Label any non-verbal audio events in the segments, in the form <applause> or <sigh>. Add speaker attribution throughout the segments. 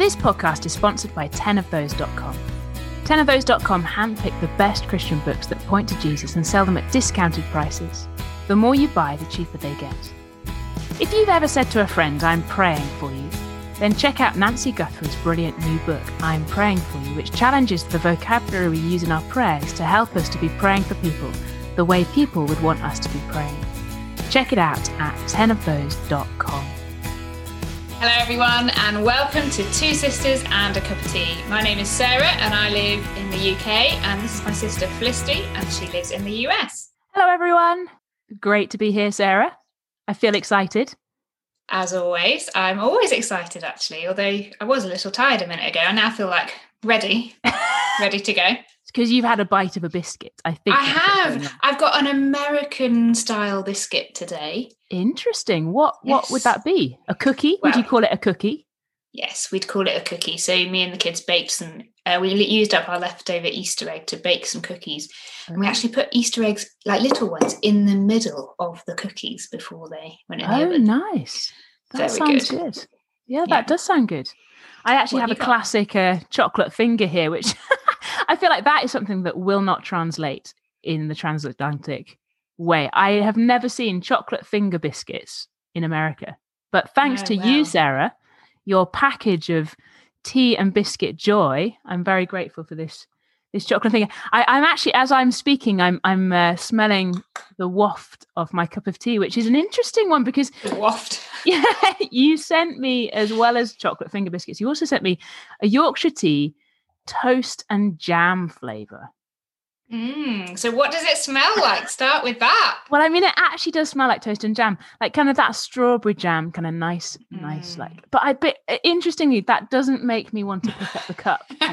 Speaker 1: This podcast is sponsored by 10ofthose.com. 10ofthose.com handpick the best Christian books that point to Jesus and sell them at discounted prices. The more you buy, the cheaper they get. If you've ever said to a friend, I'm praying for you, then check out Nancy Guthrie's brilliant new book, I'm Praying for You, which challenges the vocabulary we use in our prayers to help us to be praying for people the way people would want us to be praying. Check it out at 10ofthose.com.
Speaker 2: Hello, everyone, and welcome to Two Sisters and a Cup of Tea. My name is Sarah, and I live in the UK, and this is my sister Felicity, and she lives in the US.
Speaker 1: Hello, everyone. Great to be here, Sarah. I feel excited.
Speaker 2: As always, I'm always excited, actually, although I was a little tired a minute ago. I now feel like ready, <laughs> ready to go
Speaker 1: because you've had a bite of a biscuit. I think
Speaker 2: I have. I've got an American style biscuit today.
Speaker 1: Interesting. What yes. what would that be? A cookie? Well, would you call it a cookie?
Speaker 2: Yes, we'd call it a cookie. So me and the kids baked some. Uh, we used up our leftover Easter egg to bake some cookies, and we actually put Easter eggs, like little ones, in the middle of the cookies before they went in the
Speaker 1: oh,
Speaker 2: oven.
Speaker 1: nice. That Very sounds good. good. Yeah, that yeah. does sound good. I actually what have a classic uh, chocolate finger here, which <laughs> I feel like that is something that will not translate in the transatlantic way. I have never seen chocolate finger biscuits in America. But thanks oh, to you, Sarah, your package of tea and biscuit joy, I'm very grateful for this this chocolate thing. I, am actually, as I'm speaking, I'm I'm uh, smelling the waft of my cup of tea, which is an interesting one because
Speaker 2: the waft. <laughs>
Speaker 1: Yeah, you sent me as well as chocolate finger biscuits. You also sent me a Yorkshire tea, toast and jam flavor.
Speaker 2: Mm, so what does it smell like? Start with that.
Speaker 1: Well, I mean, it actually does smell like toast and jam, like kind of that strawberry jam, kind of nice, mm. nice, like. But I, but interestingly, that doesn't make me want to pick up the cup. <laughs> <laughs>
Speaker 2: Why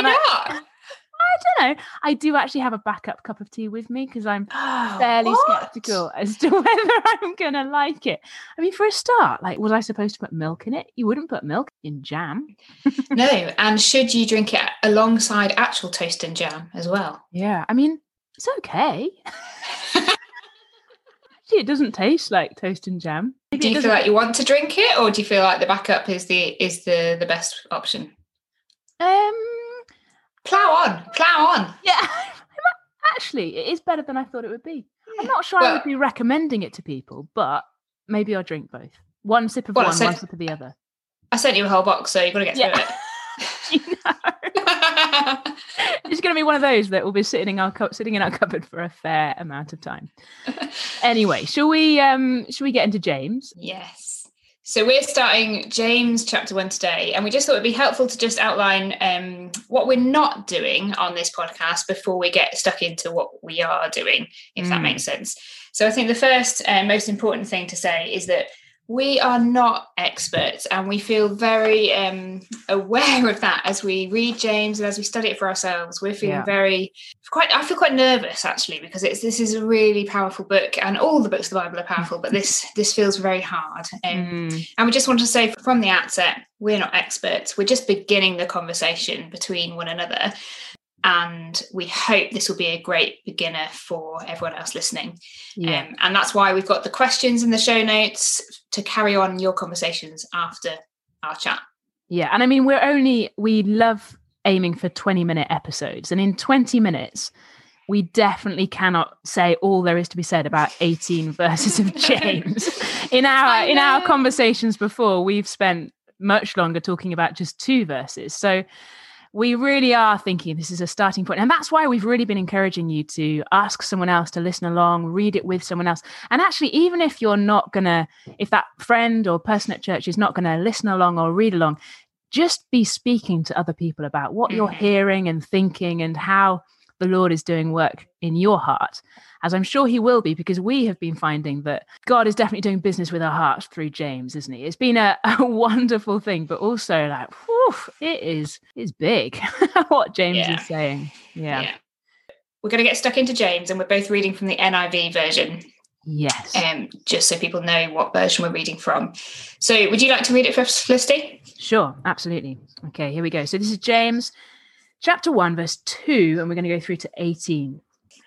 Speaker 2: not?
Speaker 1: I, I don't know. I do actually have a backup cup of tea with me because I'm <gasps> fairly skeptical as to <laughs> whether I'm going to like it. I mean, for a start, like, was I supposed to put milk in it? You wouldn't put milk in jam.
Speaker 2: no. And should you drink it alongside actual toast and jam as well?
Speaker 1: Yeah. I mean, it's okay. <laughs> Actually, it doesn't taste like toast and jam.
Speaker 2: Maybe do you feel like you want to drink it, or do you feel like the backup is the is the the best option?
Speaker 1: Um,
Speaker 2: plow on, plow on.
Speaker 1: Yeah, <laughs> actually, it is better than I thought it would be. I'm not sure well, I would be recommending it to people, but maybe I'll drink both. One sip of well, one, said, one sip of the other.
Speaker 2: I sent you a whole box, so you've got to get through yeah.
Speaker 1: it. <laughs> <laughs> you know. it's going to be one of those that will be sitting in our sitting in our <laughs> cupboard for a fair amount of time. anyway, shall we um shall we get into James?
Speaker 2: Yes. So we're starting James chapter one today, and we just thought it'd be helpful to just outline um, what we're not doing on this podcast before we get stuck into what we are doing, if mm. that makes sense. So I think the first and most important thing to say is that we are not experts and we feel very um, aware of that as we read james and as we study it for ourselves we're feeling yeah. very quite i feel quite nervous actually because it's this is a really powerful book and all the books of the bible are powerful but this this feels very hard um, mm. and we just want to say from the outset we're not experts we're just beginning the conversation between one another and we hope this will be a great beginner for everyone else listening. Yeah. Um, and that's why we've got the questions in the show notes to carry on your conversations after our chat.
Speaker 1: Yeah. And I mean, we're only, we love aiming for 20 minute episodes. And in 20 minutes, we definitely cannot say all there is to be said about 18 <laughs> verses of <laughs> James. in our in our conversations before, we've spent much longer talking about just two verses. So we really are thinking this is a starting point and that's why we've really been encouraging you to ask someone else to listen along read it with someone else and actually even if you're not gonna if that friend or person at church is not gonna listen along or read along just be speaking to other people about what you're mm. hearing and thinking and how the lord is doing work in your heart as I'm sure he will be, because we have been finding that God is definitely doing business with our hearts through James, isn't he? It's been a, <laughs> a wonderful thing, but also like, whew, it is is big <laughs> what James yeah. is saying. Yeah. yeah.
Speaker 2: We're going to get stuck into James, and we're both reading from the NIV version.
Speaker 1: Yes.
Speaker 2: Um, just so people know what version we're reading from. So, would you like to read it first, Felicity?
Speaker 1: Sure, absolutely. Okay, here we go. So, this is James chapter 1, verse 2, and we're going to go through to 18.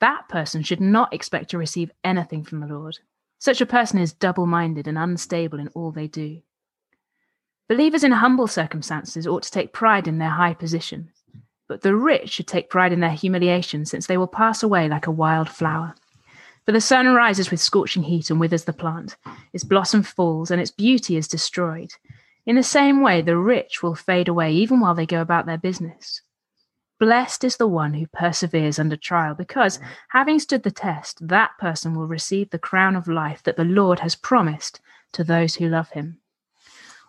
Speaker 1: that person should not expect to receive anything from the Lord. Such a person is double minded and unstable in all they do. Believers in humble circumstances ought to take pride in their high position, but the rich should take pride in their humiliation, since they will pass away like a wild flower. For the sun rises with scorching heat and withers the plant, its blossom falls, and its beauty is destroyed. In the same way, the rich will fade away even while they go about their business. Blessed is the one who perseveres under trial, because mm. having stood the test, that person will receive the crown of life that the Lord has promised to those who love him.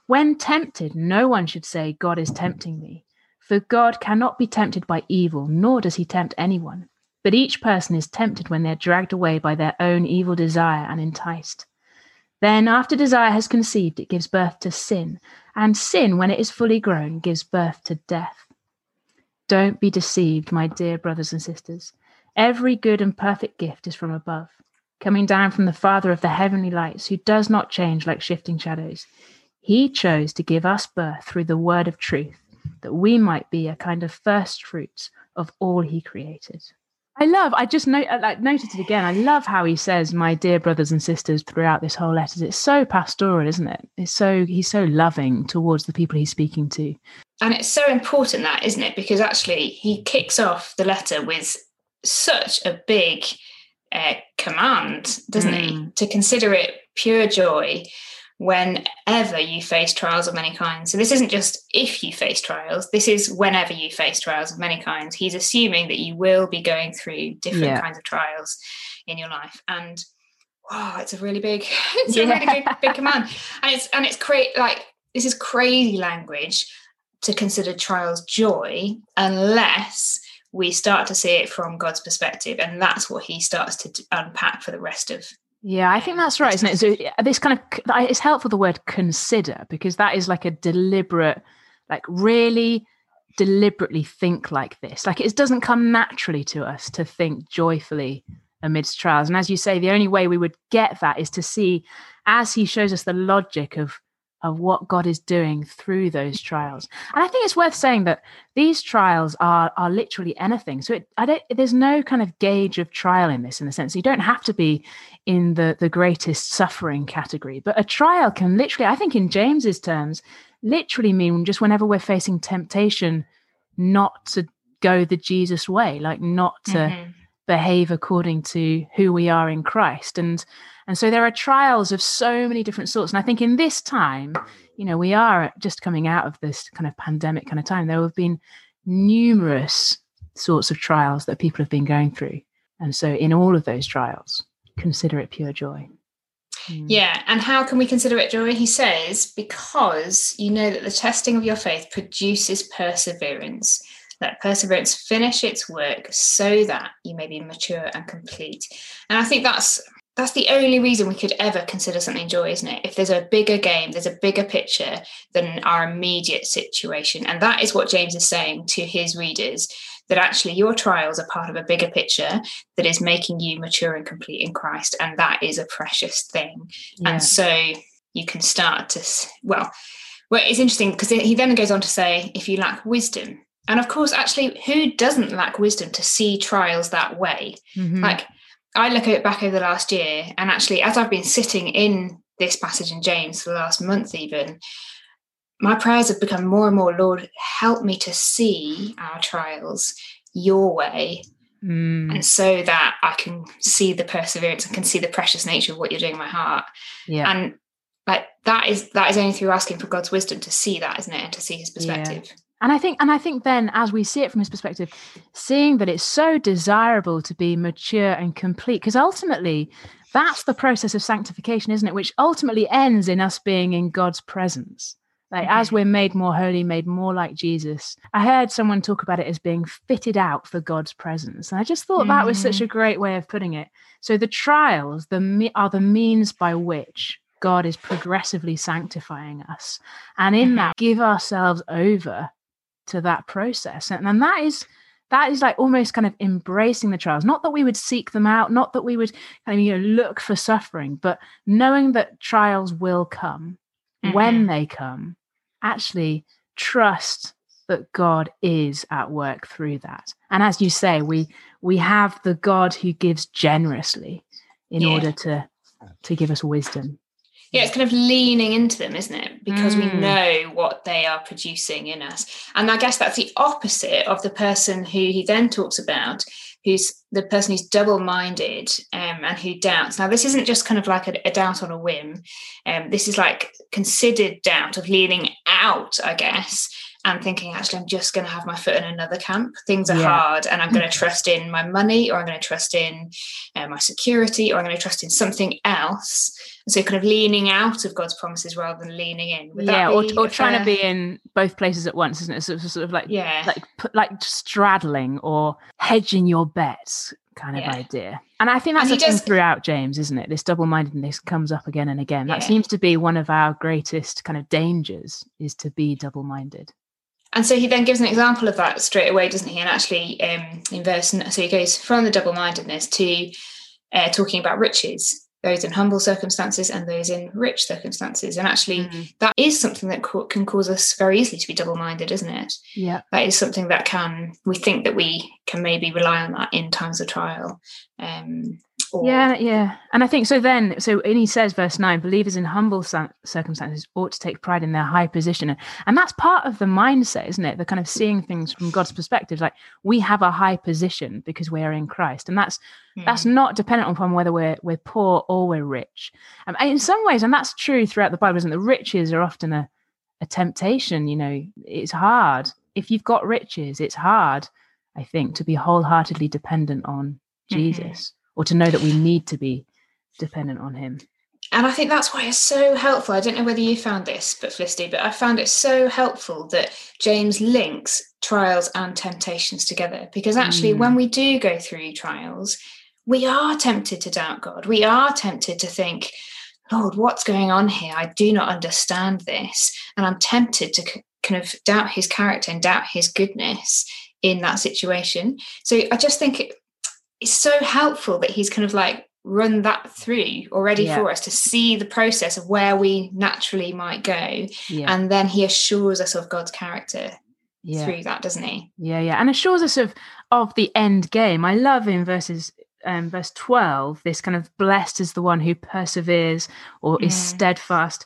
Speaker 1: When tempted, no one should say, God is tempting me, for God cannot be tempted by evil, nor does he tempt anyone. But each person is tempted when they're dragged away by their own evil desire and enticed. Then, after desire has conceived, it gives birth to sin, and sin, when it is fully grown, gives birth to death. Don't be deceived, my dear brothers and sisters. Every good and perfect gift is from above, coming down from the Father of the heavenly lights, who does not change like shifting shadows. He chose to give us birth through the word of truth, that we might be a kind of first fruits of all he created. I love, I just note, uh, like, noted it again. I love how he says, my dear brothers and sisters, throughout this whole letter. It's so pastoral, isn't it? It's so, he's so loving towards the people he's speaking to.
Speaker 2: And it's so important that, isn't it? Because actually, he kicks off the letter with such a big uh, command, doesn't mm. he? To consider it pure joy whenever you face trials of many kinds. So this isn't just if you face trials, this is whenever you face trials of many kinds. He's assuming that you will be going through different yeah. kinds of trials in your life. And wow, it's a really big, <laughs> it's yeah. a really big, big command. And it's and it's great like this is crazy language to consider trials joy unless we start to see it from God's perspective. And that's what he starts to unpack for the rest of.
Speaker 1: Yeah, I think that's right, isn't it? So uh, this kind of it's helpful the word consider because that is like a deliberate, like really deliberately think like this. Like it doesn't come naturally to us to think joyfully amidst trials. And as you say, the only way we would get that is to see as he shows us the logic of of what God is doing through those trials. And I think it's worth saying that these trials are are literally anything. So it, I don't, there's no kind of gauge of trial in this, in the sense you don't have to be in the the greatest suffering category. But a trial can literally, I think, in James's terms, literally mean just whenever we're facing temptation, not to go the Jesus way, like not to mm-hmm. behave according to who we are in Christ, and and so there are trials of so many different sorts. And I think in this time, you know, we are just coming out of this kind of pandemic kind of time. There have been numerous sorts of trials that people have been going through. And so in all of those trials, consider it pure joy.
Speaker 2: Hmm. Yeah. And how can we consider it joy? He says, because you know that the testing of your faith produces perseverance. Let perseverance finish its work so that you may be mature and complete. And I think that's that's the only reason we could ever consider something joy, isn't it? If there's a bigger game, there's a bigger picture than our immediate situation. And that is what James is saying to his readers that actually your trials are part of a bigger picture that is making you mature and complete in Christ. And that is a precious thing. Yeah. And so you can start to, well, well, it's interesting because he then goes on to say, if you lack wisdom, and of course, actually, who doesn't lack wisdom to see trials that way? Mm-hmm. Like, I look at it back over the last year, and actually, as I've been sitting in this passage in James for the last month, even, my prayers have become more and more, Lord, help me to see our trials your way. Mm. And so that I can see the perseverance and can see the precious nature of what you're doing in my heart. Yeah. And like that is that is only through asking for God's wisdom to see that, isn't it? And to see his perspective. Yeah.
Speaker 1: And I think, and I think then, as we see it from his perspective, seeing that it's so desirable to be mature and complete, because ultimately, that's the process of sanctification, isn't it? Which ultimately ends in us being in God's presence. Like mm-hmm. as we're made more holy, made more like Jesus. I heard someone talk about it as being fitted out for God's presence. And I just thought mm-hmm. that was such a mm. great way of putting it. So the trials the are the means by which God is progressively sanctifying us. And in mm-hmm. that, give ourselves over to that process. And, and that is that is like almost kind of embracing the trials not that we would seek them out not that we would kind of you know look for suffering but knowing that trials will come mm-hmm. when they come actually trust that god is at work through that and as you say we we have the god who gives generously in yeah. order to to give us wisdom
Speaker 2: yeah it's kind of leaning into them isn't it? Because mm. we know what they are producing in us. And i guess that's the opposite of the person who he then talks about who's the person who's double-minded um, and who doubts. Now this isn't just kind of like a, a doubt on a whim. Um, this is like considered doubt of leaning out i guess and thinking actually i'm just going to have my foot in another camp things are yeah. hard and i'm going to trust in my money or i'm going to trust in uh, my security or i'm going to trust in something else so kind of leaning out of God's promises rather than leaning in.
Speaker 1: Would yeah, or, or trying to be in both places at once, isn't it? So, sort of like yeah, like like straddling or hedging your bets kind of yeah. idea. And I think that's a thing throughout James, isn't it? This double-mindedness comes up again and again. That yeah. seems to be one of our greatest kind of dangers is to be double-minded.
Speaker 2: And so he then gives an example of that straight away, doesn't he? And actually, um, in verse, so he goes from the double-mindedness to uh, talking about riches those in humble circumstances and those in rich circumstances. And actually, mm-hmm. that is something that co- can cause us very easily to be double minded, isn't it?
Speaker 1: Yeah.
Speaker 2: That is something that can, we think that we can maybe rely on that in times of trial. Um,
Speaker 1: or... Yeah, yeah. And I think so then, so and he says, verse 9, believers in humble circumstances ought to take pride in their high position. And that's part of the mindset, isn't it? The kind of seeing things from God's perspective. Like we have a high position because we are in Christ. And that's mm. that's not dependent upon whether we're we're poor or we're rich. Um, in some ways, and that's true throughout the Bible, isn't it? The riches are often a, a temptation, you know, it's hard. If you've got riches, it's hard, I think, to be wholeheartedly dependent on mm-hmm. Or to know that we need to be dependent on him.
Speaker 2: And I think that's why it's so helpful. I don't know whether you found this, but Felicity, but I found it so helpful that James links trials and temptations together. Because actually, mm. when we do go through trials, we are tempted to doubt God. We are tempted to think, Lord, what's going on here? I do not understand this. And I'm tempted to c- kind of doubt his character and doubt his goodness in that situation. So I just think it, it's so helpful that he's kind of like run that through already yeah. for us to see the process of where we naturally might go yeah. and then he assures us of god's character yeah. through that doesn't he
Speaker 1: yeah yeah and assures us of of the end game i love in verses um, verse 12 this kind of blessed is the one who perseveres or is steadfast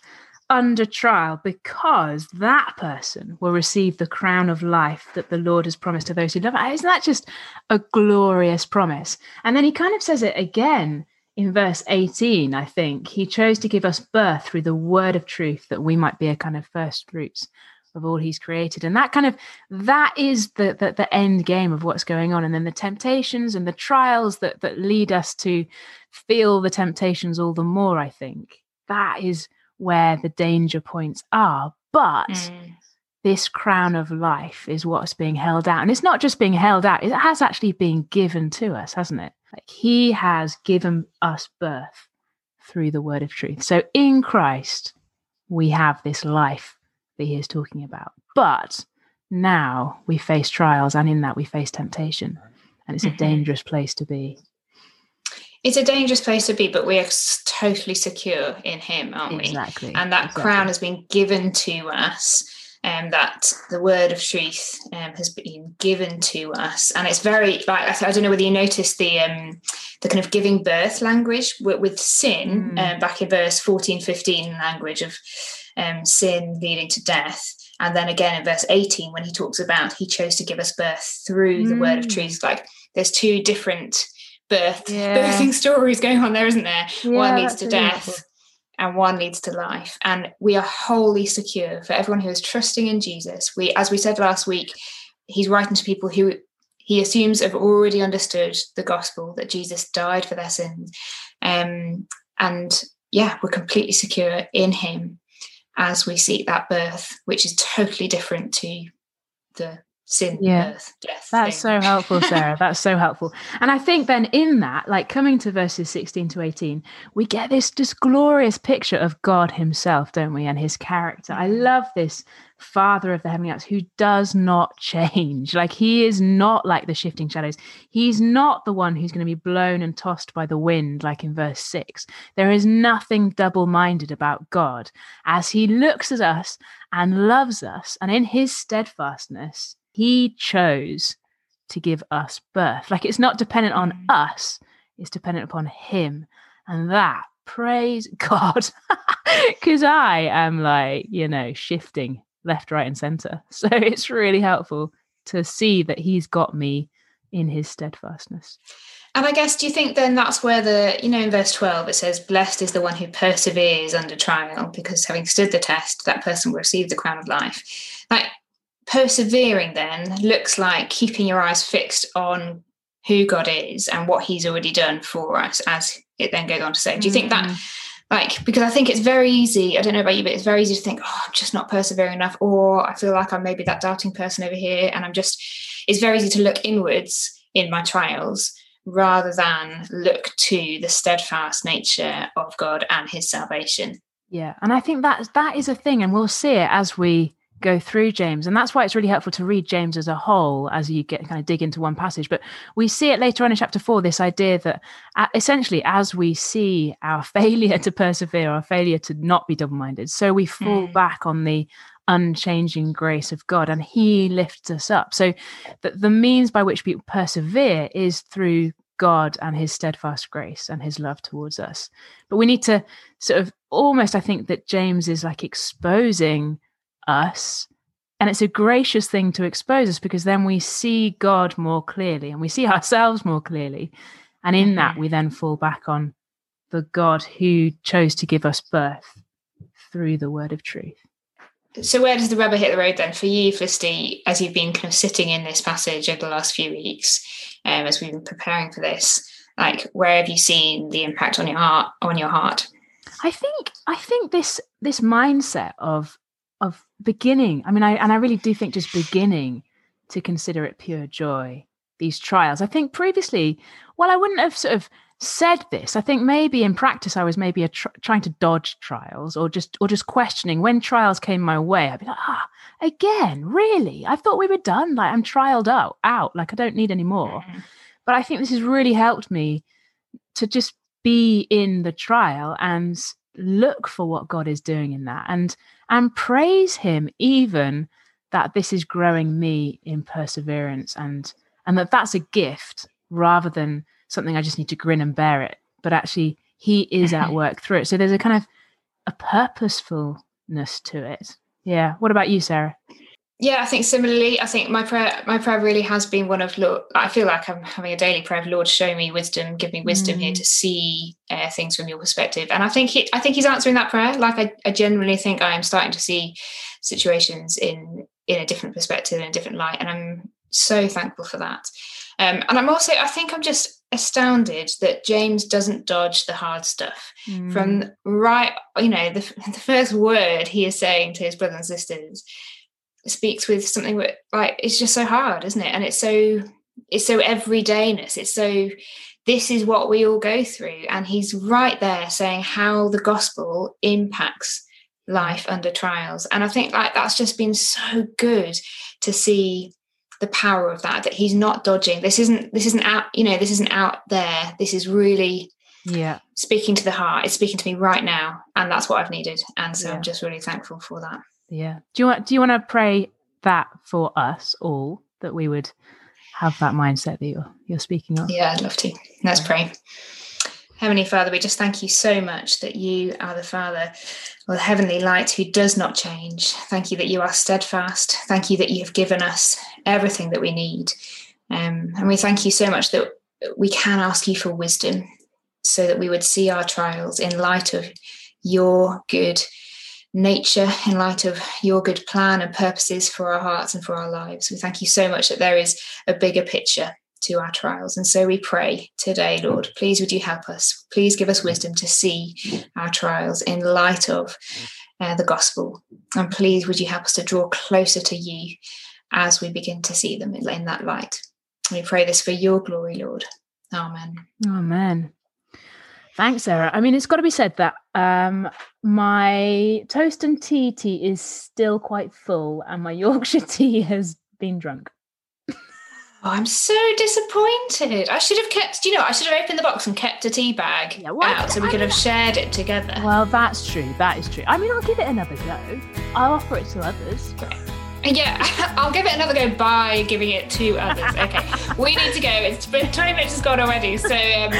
Speaker 1: under trial because that person will receive the crown of life that the Lord has promised to those who love it. Isn't that just a glorious promise? And then he kind of says it again in verse 18, I think. He chose to give us birth through the word of truth that we might be a kind of first fruits of all he's created and that kind of that is the, the the end game of what's going on and then the temptations and the trials that that lead us to feel the temptations all the more i think that is where the danger points are. But mm. this crown of life is what's being held out. And it's not just being held out, it has actually been given to us, hasn't it? Like he has given us birth through the word of truth. So in Christ, we have this life that he is talking about. But now we face trials, and in that we face temptation. And it's a mm-hmm. dangerous place to be
Speaker 2: it's a dangerous place to be, but we are totally secure in Him, aren't we?
Speaker 1: Exactly.
Speaker 2: And that
Speaker 1: exactly.
Speaker 2: crown has been given to us, and um, that the word of truth um, has been given to us. And it's very like I don't know whether you noticed the um, the kind of giving birth language with, with sin mm. uh, back in verse 14, 15 language of um, sin leading to death. And then again in verse 18, when he talks about he chose to give us birth through the word of mm. truth, like there's two different birth yeah. birthing stories going on there, isn't there? Yeah, one leads to death and one leads to life. And we are wholly secure for everyone who is trusting in Jesus. We, as we said last week, he's writing to people who he assumes have already understood the gospel that Jesus died for their sins. Um, and yeah, we're completely secure in him. as we seek that birth, which is totally different to the sin,
Speaker 1: Yeah.
Speaker 2: birth, death.
Speaker 1: That's
Speaker 2: thing.
Speaker 1: so helpful, Sarah. That's so helpful. And I think then in that, like coming to verses 16 to 18, we get this just glorious picture of God himself, don't we? And his character. I mm-hmm. love this Father of the heavenly arts who does not <laughs> change. Like he is not like the shifting shadows. He's not the one who's going to be blown and tossed by the wind, like in verse 6. There is nothing double minded about God as he looks at us and loves us. And in his steadfastness, he chose to give us birth. Like it's not dependent on
Speaker 2: Mm.
Speaker 1: us, it's dependent upon him. And that, praise <laughs> God, because I am like, you know, shifting left, right, and center. <laughs> So it's really helpful to see that he's got me in his steadfastness.
Speaker 2: And I guess, do you think then that's where the, you know, in verse 12, it says, Blessed is the one who perseveres under trial, because having stood the test, that person will receive the crown of life. Like, persevering then looks like keeping your eyes fixed on who God is and what he's already done for us, as it then goes on to say. Do you think that, mm. like, because I think it's very easy, I don't know about you, but it's very easy to think, oh, I'm just not persevering enough, or I feel like I'm maybe that doubting person over here, and I'm just, it's very easy to look inwards in my trials rather than look to the steadfast nature of God and his salvation.
Speaker 1: Yeah, and I think that that is a thing, and we'll see it as we go through James, and that's why it's really helpful to read James as a whole as you get kind of dig into one passage. But we see it later on in chapter four. This idea that uh, essentially, as we see our <laughs> failure to persevere, our failure to not be double-minded, so we fall
Speaker 2: Mm.
Speaker 1: back on the unchanging grace of God, and He lifts us up. So the, the means by which we persevere is through God and His steadfast grace and His love towards us. But we need to sort of almost, I think that James is like exposing us. And it's a gracious thing to expose us because then we see God more clearly and we see ourselves more clearly. And in that,
Speaker 2: Mhm.
Speaker 1: we then fall back on the God who chose to give us birth through the word of truth.
Speaker 2: So, where does the rubber hit the road then for you, Felicity, as you've been kind of sitting in this passage over the last few weeks, um, as we've been preparing for this? Like, where have you seen the impact on your heart? On your heart?
Speaker 1: I think I think this this mindset of of beginning. I mean, I and I really do think just beginning to consider it pure joy. These trials. I think previously, well, I wouldn't have sort of said this. I think maybe in practice I was maybe a tr- trying to dodge trials or just or just questioning when trials came my way. I'd be like, ah, again, really? I thought we were done. Like I'm trialed out, out. Like I don't need any more
Speaker 2: Mhm.
Speaker 1: but I think this has really helped me to just be in the trial and look for what God is doing in that and and praise him even that this is growing me in perseverance and and that that's a gift rather than something I just need to grin and bear it. But actually he is at <laughs> work through it. So there's a kind of a purposefulness to it. Yeah. What about you Sarah
Speaker 2: Yeah, I think similarly. I think my prayer, my prayer really has been one of Lord. I feel like I'm having a daily prayer of Lord, show me wisdom, give me wisdom here
Speaker 1: Mm.
Speaker 2: to see uh, things from your perspective. And I think he, I think he's answering that prayer. Like I, I genuinely think I am starting to see situations in in a different perspective, in a different light, and I'm so thankful for that. Um, and I'm also, I think I'm just astounded that James doesn't dodge the hard stuff
Speaker 1: Mm.
Speaker 2: from right you know the, <laughs> the first word he is saying to his brothers and sisters speaks with something that like it's just so hard isn't it? And it's so it's so everydayness. It's so this is what we all go through. And he's right there saying how the gospel impacts life under trials. And i think like that's just been so good to see the power of that that he's not dodging. This isn't this isn't out you know this isn't out there. This is really
Speaker 1: yeah.
Speaker 2: speaking to the heart. It's speaking to me right now. And that's what i've needed. And so
Speaker 1: Yeah.
Speaker 2: i'm just really thankful for that
Speaker 1: Yeah. Do you want do you want to pray that for us all that we would have that mindset that you're you're speaking of?
Speaker 2: yeah i'd love to. Let's pray. Heavenly father we just thank you so much that you are the father or the heavenly light who does not change. Thank you that you are steadfast. Thank you that you have given us everything that we need. Um, and we thank you so much that we can ask you for wisdom so that we would see our trials in light of your good nature in light of your good plan and purposes for our hearts and for our lives. We thank you so much that there is a bigger picture to our trials. And so we pray today, Lord, please would you help us? Please give us wisdom to see our trials in light of uh, the gospel. And please would you help us to draw closer to you as we begin to see them in that light. We pray this for your glory, Lord. Amen.
Speaker 1: Amen. Thanks, Sarah. I mean, it's got to be said that um, my toast and tea tea is still quite full, and my <laughs> Yorkshire tea has been drunk.
Speaker 2: Oh, I'm so disappointed. I should have kept, you know, I should have opened the box and kept a tea bag yeah, well, out so we could have shared it together.
Speaker 1: Well, that's true. That is true. I mean, I'll give it another go. I'll offer it to others. <laughs>
Speaker 2: Yeah, <laughs> I'll give it another go by giving it to others. Okay, we need to go. It's been 20 minutes has gone already. So, um...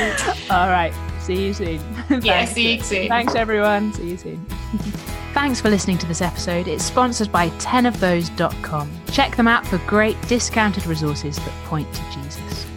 Speaker 1: all right. See you soon. <laughs>
Speaker 2: yeah, see you soon.
Speaker 1: Thanks, everyone. See you soon. <laughs> Thanks for listening to this episode. It's sponsored by 10ofthose.com. Check them out for great discounted resources that point to Jesus.